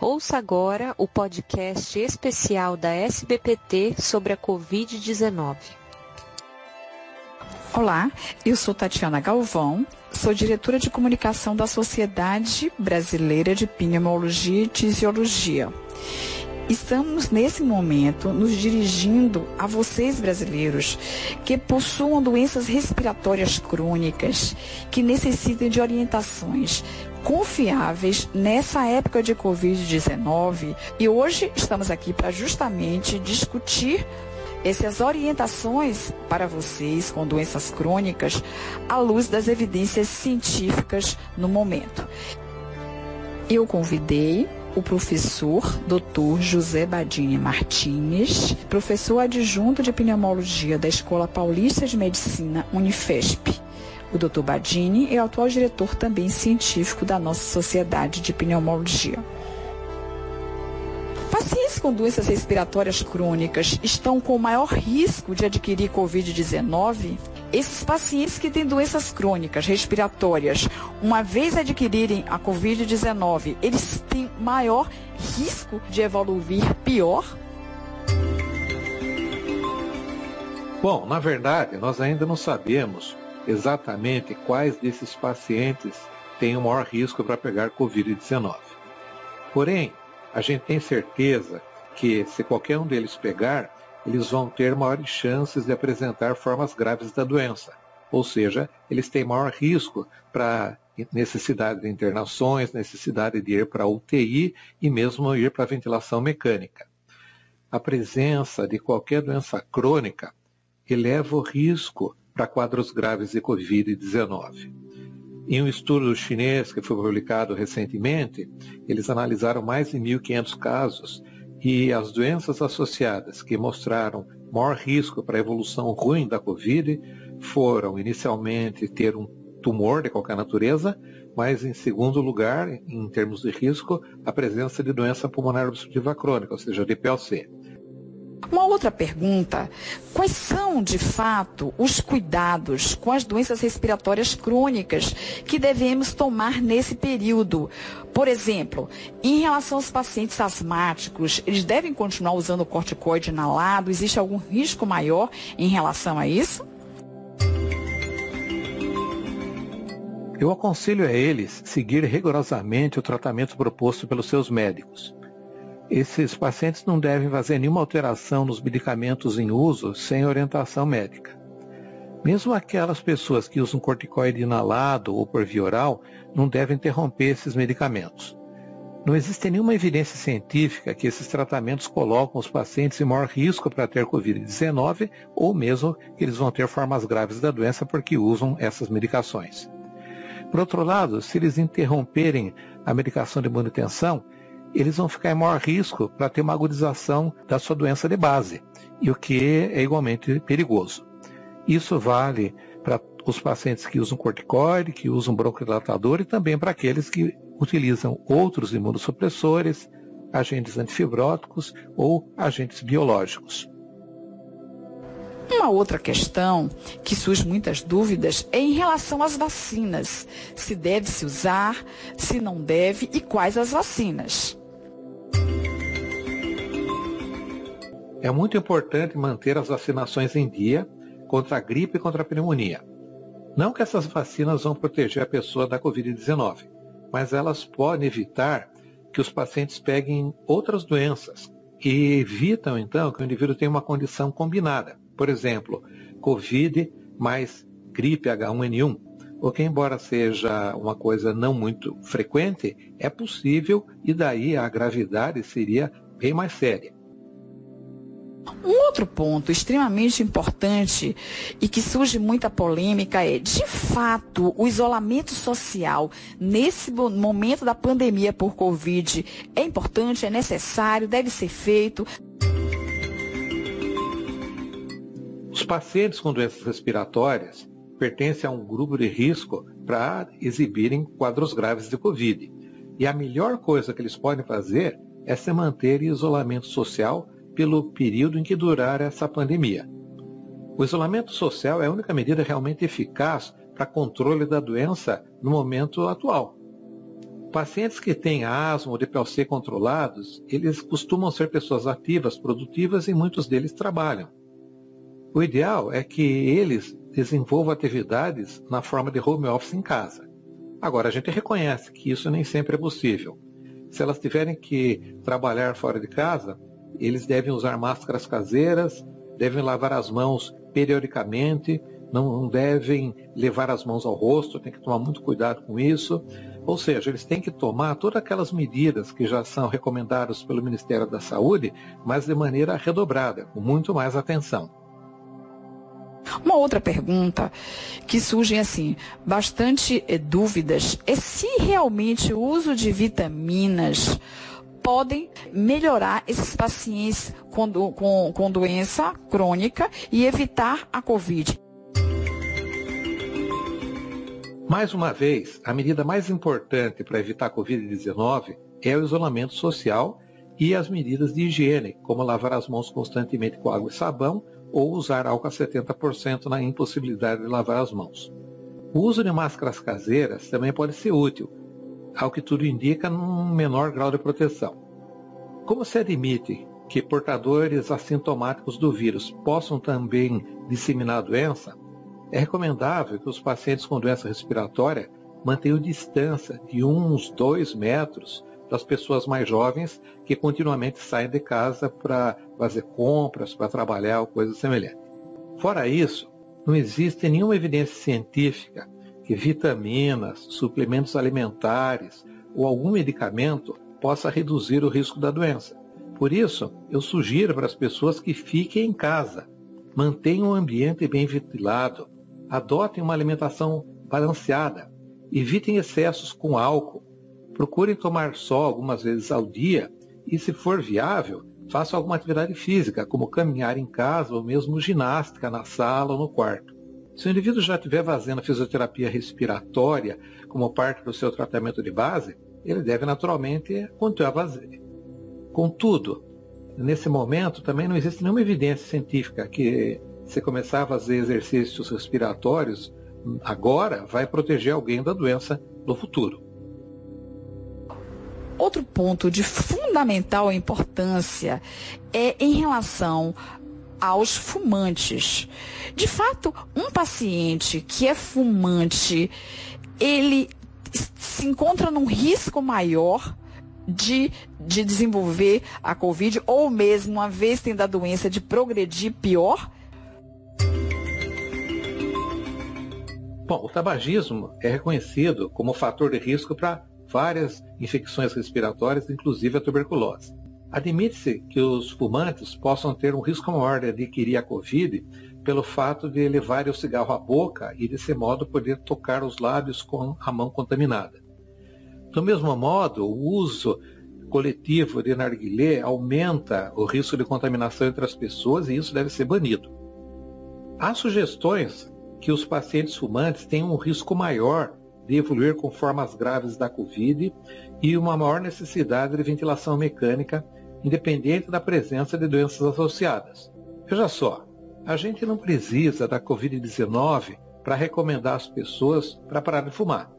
Ouça agora o podcast especial da SBPT sobre a Covid-19. Olá, eu sou Tatiana Galvão, sou diretora de comunicação da Sociedade Brasileira de Pneumologia e Tisiologia. Estamos nesse momento nos dirigindo a vocês brasileiros que possuam doenças respiratórias crônicas, que necessitem de orientações confiáveis nessa época de Covid-19 e hoje estamos aqui para justamente discutir essas orientações para vocês com doenças crônicas à luz das evidências científicas no momento. Eu convidei o professor Dr. José Badini Martins, professor adjunto de pneumologia da Escola Paulista de Medicina Unifesp. O Dr. Badini é o atual diretor também científico da nossa Sociedade de Pneumologia. Pacientes com doenças respiratórias crônicas estão com maior risco de adquirir Covid-19? Esses pacientes que têm doenças crônicas respiratórias, uma vez adquirirem a Covid-19, eles têm maior risco de evoluir pior? Bom, na verdade, nós ainda não sabemos exatamente quais desses pacientes têm o maior risco para pegar Covid-19. Porém, a gente tem certeza que se qualquer um deles pegar, eles vão ter maiores chances de apresentar formas graves da doença. Ou seja, eles têm maior risco para necessidade de internações, necessidade de ir para UTI e mesmo ir para ventilação mecânica. A presença de qualquer doença crônica eleva o risco para quadros graves de Covid-19. Em um estudo chinês que foi publicado recentemente, eles analisaram mais de 1.500 casos e as doenças associadas que mostraram maior risco para a evolução ruim da Covid foram, inicialmente, ter um tumor de qualquer natureza, mas, em segundo lugar, em termos de risco, a presença de doença pulmonar obstrutiva crônica, ou seja, DPLC. Uma outra pergunta: quais são, de fato, os cuidados com as doenças respiratórias crônicas que devemos tomar nesse período? Por exemplo, em relação aos pacientes asmáticos, eles devem continuar usando o corticoide inalado? Existe algum risco maior em relação a isso? Eu aconselho a eles seguir rigorosamente o tratamento proposto pelos seus médicos esses pacientes não devem fazer nenhuma alteração nos medicamentos em uso sem orientação médica. Mesmo aquelas pessoas que usam corticoide inalado ou por via oral não devem interromper esses medicamentos. Não existe nenhuma evidência científica que esses tratamentos colocam os pacientes em maior risco para ter Covid-19 ou mesmo que eles vão ter formas graves da doença porque usam essas medicações. Por outro lado, se eles interromperem a medicação de manutenção, eles vão ficar em maior risco para ter uma agudização da sua doença de base, e o que é igualmente perigoso. Isso vale para os pacientes que usam corticoide, que usam broncodilatador e também para aqueles que utilizam outros imunossupressores, agentes antifibróticos ou agentes biológicos. Uma outra questão que surge muitas dúvidas é em relação às vacinas. Se deve se usar, se não deve e quais as vacinas. É muito importante manter as vacinações em dia contra a gripe e contra a pneumonia. Não que essas vacinas vão proteger a pessoa da Covid-19, mas elas podem evitar que os pacientes peguem outras doenças e evitam então que o indivíduo tenha uma condição combinada. Por exemplo, Covid mais gripe H1N1, o que embora seja uma coisa não muito frequente, é possível e daí a gravidade seria bem mais séria. Um outro ponto extremamente importante e que surge muita polêmica é, de fato, o isolamento social nesse momento da pandemia por Covid é importante, é necessário, deve ser feito. Pacientes com doenças respiratórias pertencem a um grupo de risco para exibirem quadros graves de Covid. E a melhor coisa que eles podem fazer é se manter em isolamento social pelo período em que durar essa pandemia. O isolamento social é a única medida realmente eficaz para controle da doença no momento atual. pacientes que têm asma ou DPLC controlados, eles costumam ser pessoas ativas, produtivas e muitos deles trabalham. O ideal é que eles desenvolvam atividades na forma de home office em casa. Agora, a gente reconhece que isso nem sempre é possível. Se elas tiverem que trabalhar fora de casa, eles devem usar máscaras caseiras, devem lavar as mãos periodicamente, não devem levar as mãos ao rosto, tem que tomar muito cuidado com isso. Ou seja, eles têm que tomar todas aquelas medidas que já são recomendadas pelo Ministério da Saúde, mas de maneira redobrada, com muito mais atenção. Uma outra pergunta que surgem assim, bastante eh, dúvidas, é se realmente o uso de vitaminas podem melhorar esses pacientes com, com, com doença crônica e evitar a Covid. Mais uma vez, a medida mais importante para evitar a Covid-19 é o isolamento social e as medidas de higiene, como lavar as mãos constantemente com água e sabão ou usar álcool a 70% na impossibilidade de lavar as mãos. O uso de máscaras caseiras também pode ser útil, ao que tudo indica num menor grau de proteção. Como se admite que portadores assintomáticos do vírus possam também disseminar a doença, é recomendável que os pacientes com doença respiratória mantenham distância de uns 2 metros das pessoas mais jovens que continuamente saem de casa para fazer compras, para trabalhar ou coisa semelhante. Fora isso, não existe nenhuma evidência científica que vitaminas, suplementos alimentares ou algum medicamento possa reduzir o risco da doença. Por isso, eu sugiro para as pessoas que fiquem em casa, mantenham o ambiente bem ventilado, adotem uma alimentação balanceada, evitem excessos com álcool, procurem tomar sol algumas vezes ao dia e, se for viável, façam alguma atividade física, como caminhar em casa ou mesmo ginástica na sala ou no quarto. Se o indivíduo já estiver fazendo fisioterapia respiratória como parte do seu tratamento de base, ele deve naturalmente continuar a fazer. Contudo, nesse momento também não existe nenhuma evidência científica que se começar a fazer exercícios respiratórios agora vai proteger alguém da doença no futuro. Outro ponto de fundamental importância é em relação aos fumantes. De fato, um paciente que é fumante, ele se encontra num risco maior de, de desenvolver a Covid, ou mesmo, uma vez tendo a doença, de progredir pior? Bom, o tabagismo é reconhecido como fator de risco para várias infecções respiratórias, inclusive a tuberculose. Admite-se que os fumantes possam ter um risco maior de adquirir a Covid pelo fato de levar o cigarro à boca e, desse modo, poder tocar os lábios com a mão contaminada. Do mesmo modo, o uso coletivo de narguilé aumenta o risco de contaminação entre as pessoas e isso deve ser banido. Há sugestões que os pacientes fumantes têm um risco maior de evoluir com formas graves da Covid e uma maior necessidade de ventilação mecânica, independente da presença de doenças associadas. Veja só, a gente não precisa da Covid-19 para recomendar às pessoas para parar de fumar.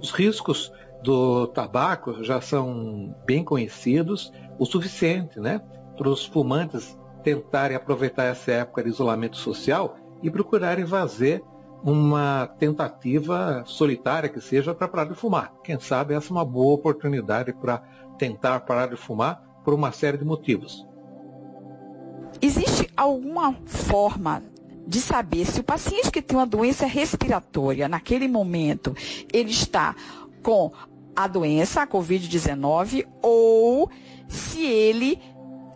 Os riscos do tabaco já são bem conhecidos o suficiente né, para os fumantes tentarem aproveitar essa época de isolamento social e procurarem fazer uma tentativa solitária que seja para parar de fumar. Quem sabe essa é uma boa oportunidade para tentar parar de fumar por uma série de motivos. Existe alguma forma de saber se o paciente que tem uma doença respiratória naquele momento ele está com a doença, a Covid-19, ou se ele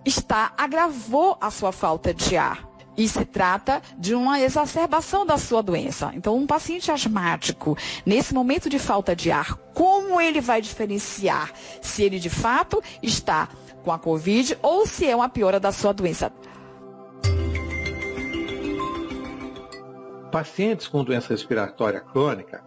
está agravou a sua falta de ar? E se trata de uma exacerbação da sua doença. Então, um paciente asmático, nesse momento de falta de ar, como ele vai diferenciar se ele de fato está com a Covid ou se é uma piora da sua doença? Pacientes com doença respiratória crônica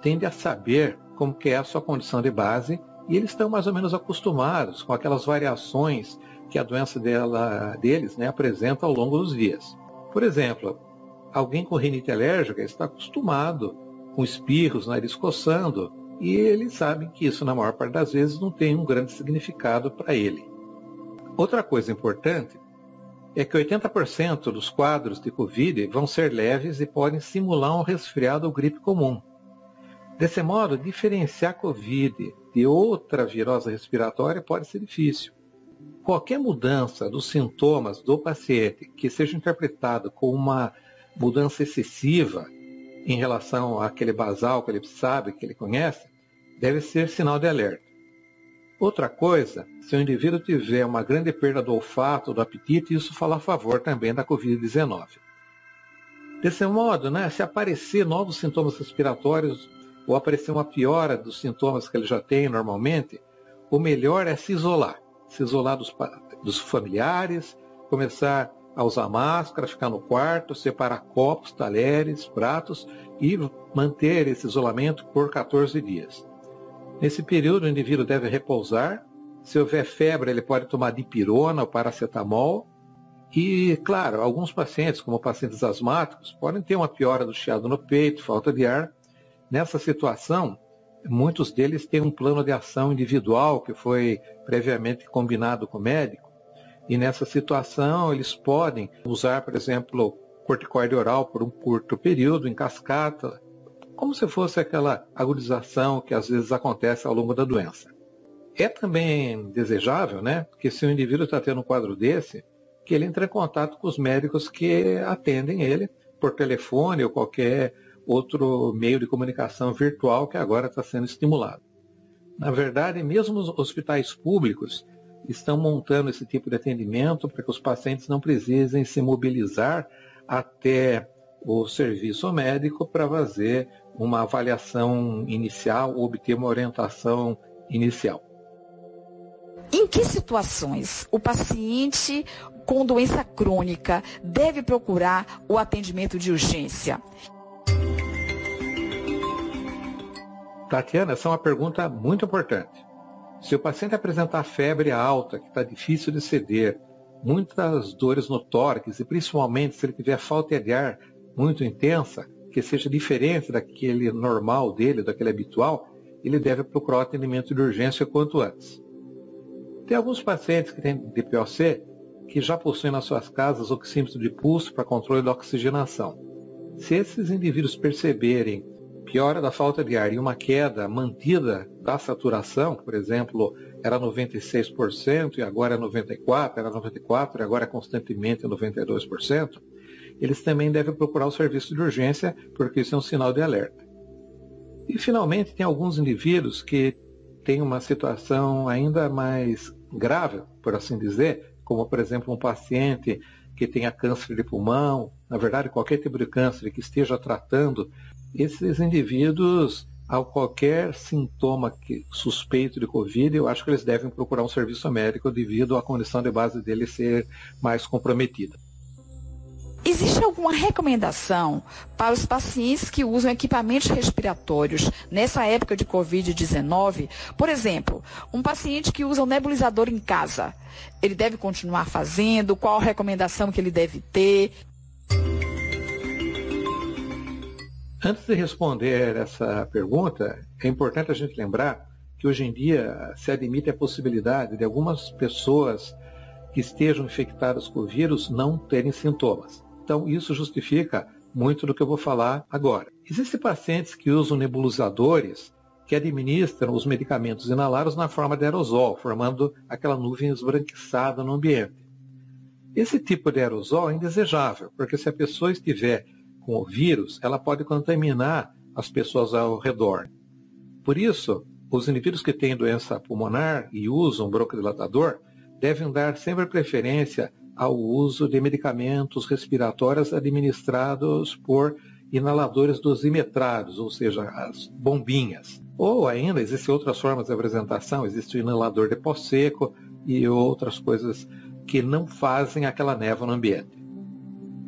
tendem a saber como que é a sua condição de base e eles estão mais ou menos acostumados com aquelas variações que a doença dela, deles né, apresenta ao longo dos dias. Por exemplo, alguém com rinite alérgica está acostumado com espirros, nariz coçando, e ele sabe que isso, na maior parte das vezes, não tem um grande significado para ele. Outra coisa importante é que 80% dos quadros de Covid vão ser leves e podem simular um resfriado ou gripe comum. Desse modo, diferenciar Covid de outra virose respiratória pode ser difícil. Qualquer mudança dos sintomas do paciente que seja interpretado como uma mudança excessiva em relação àquele basal que ele sabe, que ele conhece, deve ser sinal de alerta. Outra coisa, se o indivíduo tiver uma grande perda do olfato, do apetite, isso fala a favor também da Covid-19. Desse modo, né, se aparecer novos sintomas respiratórios ou aparecer uma piora dos sintomas que ele já tem normalmente, o melhor é se isolar. Se isolar dos, dos familiares, começar a usar máscara, ficar no quarto, separar copos, talheres, pratos e manter esse isolamento por 14 dias. Nesse período, o indivíduo deve repousar. Se houver febre, ele pode tomar dipirona ou paracetamol. E, claro, alguns pacientes, como pacientes asmáticos, podem ter uma piora do chiado no peito, falta de ar, Nessa situação, muitos deles têm um plano de ação individual que foi previamente combinado com o médico, e nessa situação eles podem usar, por exemplo, corticoide oral por um curto período, em cascata, como se fosse aquela agudização que às vezes acontece ao longo da doença. É também desejável, né, que se o indivíduo está tendo um quadro desse, que ele entre em contato com os médicos que atendem ele por telefone ou qualquer outro meio de comunicação virtual que agora está sendo estimulado. Na verdade, mesmo os hospitais públicos estão montando esse tipo de atendimento para que os pacientes não precisem se mobilizar até o serviço médico para fazer uma avaliação inicial obter uma orientação inicial. Em que situações o paciente com doença crônica deve procurar o atendimento de urgência? Tatiana, essa é uma pergunta muito importante. Se o paciente apresentar febre alta, que está difícil de ceder, muitas dores no tórax e principalmente se ele tiver falta de ar muito intensa, que seja diferente daquele normal dele, daquele habitual, ele deve procurar o atendimento de urgência quanto antes. Tem alguns pacientes que têm DPOC que já possuem nas suas casas oxímetro de pulso para controle da oxigenação. Se esses indivíduos perceberem piora da falta de ar e uma queda mantida da saturação, por exemplo, era 96% e agora é 94%, era 94% e agora é constantemente 92%, eles também devem procurar o serviço de urgência, porque isso é um sinal de alerta. E, finalmente, tem alguns indivíduos que têm uma situação ainda mais grave, por assim dizer, como, por exemplo, um paciente que tenha câncer de pulmão, na verdade, qualquer tipo de câncer que esteja tratando esses indivíduos, ao qualquer sintoma que, suspeito de Covid, eu acho que eles devem procurar um serviço médico devido à condição de base dele ser mais comprometida. Existe alguma recomendação para os pacientes que usam equipamentos respiratórios nessa época de Covid-19? Por exemplo, um paciente que usa um nebulizador em casa, ele deve continuar fazendo? Qual a recomendação que ele deve ter? Antes de responder essa pergunta, é importante a gente lembrar que hoje em dia se admite a possibilidade de algumas pessoas que estejam infectadas com o vírus não terem sintomas. Então, isso justifica muito do que eu vou falar agora. Existem pacientes que usam nebulizadores que administram os medicamentos inalados na forma de aerosol, formando aquela nuvem esbranquiçada no ambiente. Esse tipo de aerosol é indesejável, porque se a pessoa estiver com o vírus, ela pode contaminar as pessoas ao redor. Por isso, os indivíduos que têm doença pulmonar e usam broncodilatador devem dar sempre preferência ao uso de medicamentos respiratórios administrados por inaladores dosimetrados, ou seja, as bombinhas. Ou ainda, existem outras formas de apresentação, existe o inalador de pó seco e outras coisas que não fazem aquela névoa no ambiente.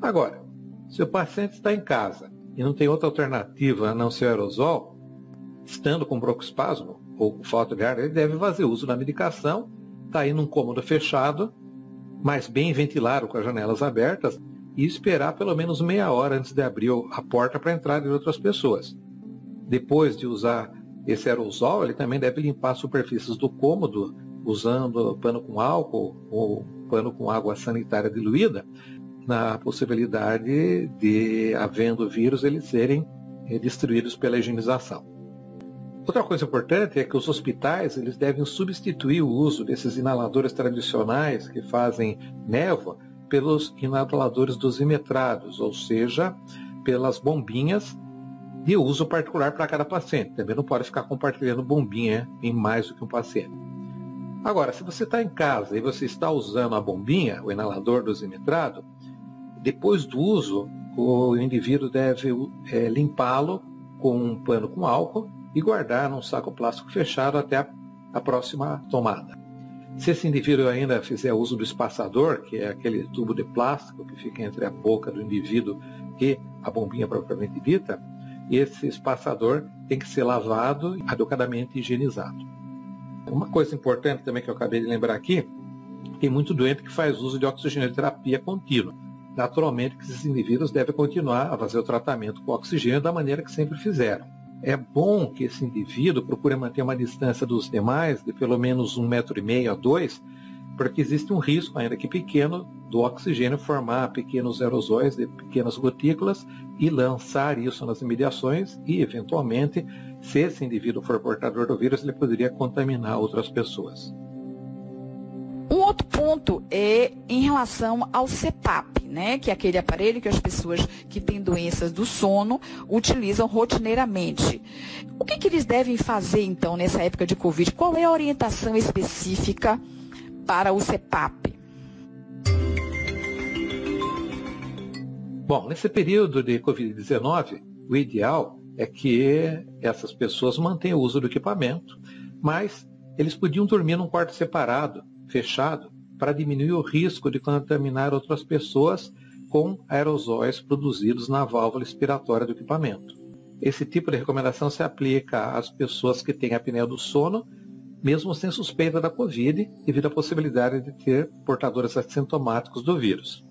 Agora, se o paciente está em casa e não tem outra alternativa a não ser aerosol, estando com broncoespasmo ou com falta de ar, ele deve fazer uso da medicação, está aí num cômodo fechado, mas bem ventilado com as janelas abertas, e esperar pelo menos meia hora antes de abrir a porta para a entrada de outras pessoas. Depois de usar esse aerosol ele também deve limpar as superfícies do cômodo usando pano com álcool ou pano com água sanitária diluída, na possibilidade de, havendo vírus, eles serem eh, destruídos pela higienização. Outra coisa importante é que os hospitais eles devem substituir o uso desses inaladores tradicionais que fazem névoa pelos inaladores dosimetrados, ou seja, pelas bombinhas de uso particular para cada paciente. Também não pode ficar compartilhando bombinha em mais do que um paciente. Agora, se você está em casa e você está usando a bombinha, o inalador dosimetrado, depois do uso, o indivíduo deve é, limpá-lo com um pano com álcool e guardar num saco plástico fechado até a, a próxima tomada. Se esse indivíduo ainda fizer uso do espaçador, que é aquele tubo de plástico que fica entre a boca do indivíduo e a bombinha propriamente dita, esse espaçador tem que ser lavado e adequadamente higienizado. Uma coisa importante também que eu acabei de lembrar aqui, tem muito doente que faz uso de oxigenoterapia contínua. Naturalmente que esses indivíduos devem continuar a fazer o tratamento com oxigênio da maneira que sempre fizeram. É bom que esse indivíduo procure manter uma distância dos demais de pelo menos um metro e meio a dois, porque existe um risco, ainda que pequeno, do oxigênio formar pequenos aerosóis de pequenas gotículas e lançar isso nas imediações e, eventualmente, se esse indivíduo for portador do vírus, ele poderia contaminar outras pessoas. Outro ponto é em relação ao CPAP, né, que é aquele aparelho que as pessoas que têm doenças do sono utilizam rotineiramente. O que, que eles devem fazer, então, nessa época de Covid? Qual é a orientação específica para o CPAP? Bom, nesse período de Covid-19, o ideal é que essas pessoas mantenham o uso do equipamento, mas eles podiam dormir num quarto separado, fechado, para diminuir o risco de contaminar outras pessoas com aerosóis produzidos na válvula expiratória do equipamento. Esse tipo de recomendação se aplica às pessoas que têm apneia do sono, mesmo sem suspeita da Covid, devido à possibilidade de ter portadores assintomáticos do vírus.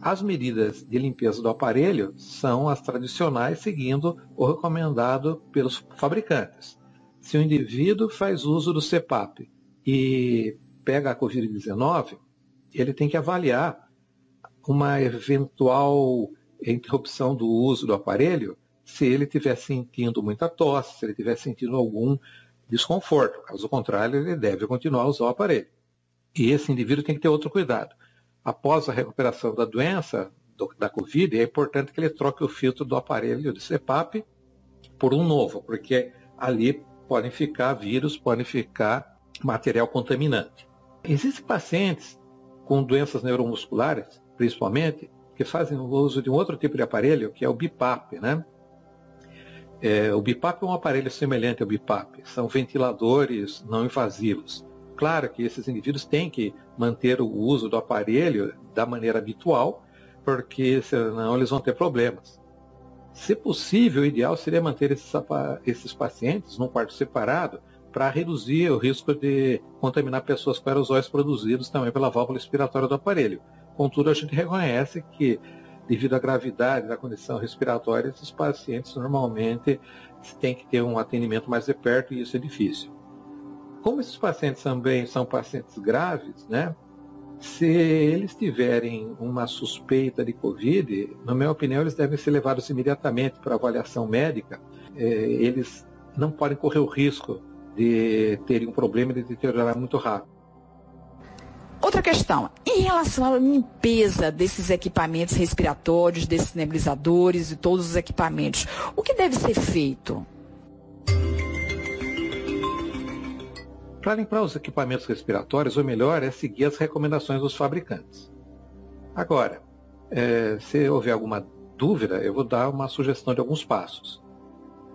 As medidas de limpeza do aparelho são as tradicionais, seguindo o recomendado pelos fabricantes. Se o indivíduo faz uso do CPAP e pega a Covid-19, ele tem que avaliar uma eventual interrupção do uso do aparelho se ele estiver sentindo muita tosse, se ele estiver sentindo algum desconforto. Caso contrário, ele deve continuar a usar o aparelho. E esse indivíduo tem que ter outro cuidado. Após a recuperação da doença, do, da Covid, é importante que ele troque o filtro do aparelho de CPAP por um novo, porque ali podem ficar vírus, podem ficar material contaminante. Existem pacientes com doenças neuromusculares, principalmente, que fazem uso de um outro tipo de aparelho, que é o BIPAP, né? É, o BIPAP é um aparelho semelhante ao BIPAP, são ventiladores não invasivos. Claro que esses indivíduos têm que manter o uso do aparelho da maneira habitual, porque senão eles vão ter problemas. Se possível, o ideal seria manter esses, esses pacientes num quarto separado, para reduzir o risco de contaminar pessoas com aerosóis produzidos também pela válvula respiratória do aparelho. Contudo, a gente reconhece que, devido à gravidade da condição respiratória, esses pacientes normalmente têm que ter um atendimento mais de perto e isso é difícil. Como esses pacientes também são pacientes graves, né? Se eles tiverem uma suspeita de Covid, na minha opinião, eles devem ser levados imediatamente para avaliação médica. É, eles não podem correr o risco de terem um problema de deteriorar muito rápido. Outra questão, em relação à limpeza desses equipamentos respiratórios, desses nebulizadores e todos os equipamentos, o que deve ser feito? Para limpar os equipamentos respiratórios, o melhor é seguir as recomendações dos fabricantes. Agora, é, se houver alguma dúvida, eu vou dar uma sugestão de alguns passos.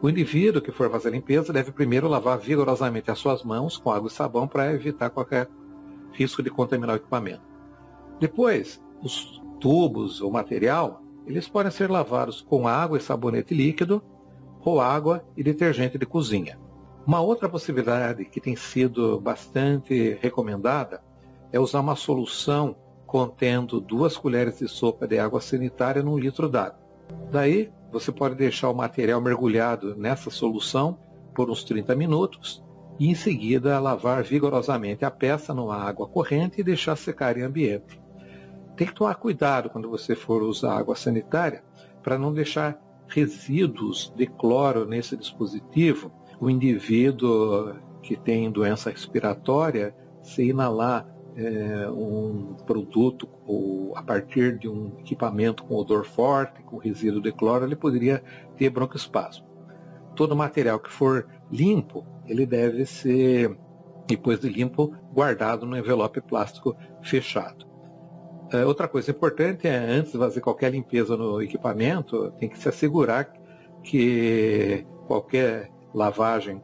O indivíduo que for fazer limpeza deve primeiro lavar vigorosamente as suas mãos com água e sabão para evitar qualquer risco de contaminar o equipamento. Depois, os tubos ou material, eles podem ser lavados com água e sabonete líquido ou água e detergente de cozinha. Uma outra possibilidade que tem sido bastante recomendada é usar uma solução contendo duas colheres de sopa de água sanitária num litro d'água. Daí, você pode deixar o material mergulhado nessa solução por uns 30 minutos e em seguida lavar vigorosamente a peça numa água corrente e deixar secar em ambiente. Tem que tomar cuidado quando você for usar água sanitária para não deixar resíduos de cloro nesse dispositivo. O indivíduo que tem doença respiratória, se inalar é, um produto ou a partir de um equipamento com odor forte, com resíduo de cloro, ele poderia ter broncoespasmo. Todo material que for limpo, ele deve ser, depois de limpo, guardado no envelope plástico fechado. É, outra coisa importante é, antes de fazer qualquer limpeza no equipamento, tem que se assegurar que qualquer lavagem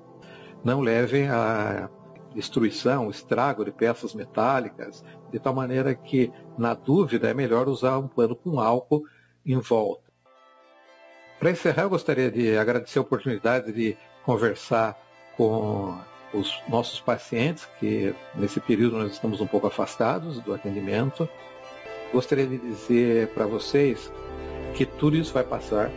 não leve a destruição, estrago de peças metálicas, de tal maneira que, na dúvida, é melhor usar um pano com álcool em volta. Para encerrar, eu gostaria de agradecer a oportunidade de conversar com os nossos pacientes, que nesse período nós estamos um pouco afastados do atendimento. Gostaria de dizer para vocês que tudo isso vai passar.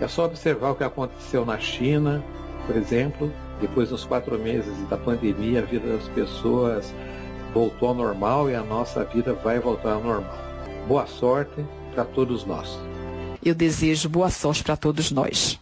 É só observar o que aconteceu na China, por exemplo, depois dos quatro meses da pandemia, a vida das pessoas voltou ao normal e a nossa vida vai voltar ao normal. Boa sorte para todos nós. Eu desejo boa sorte para todos nós.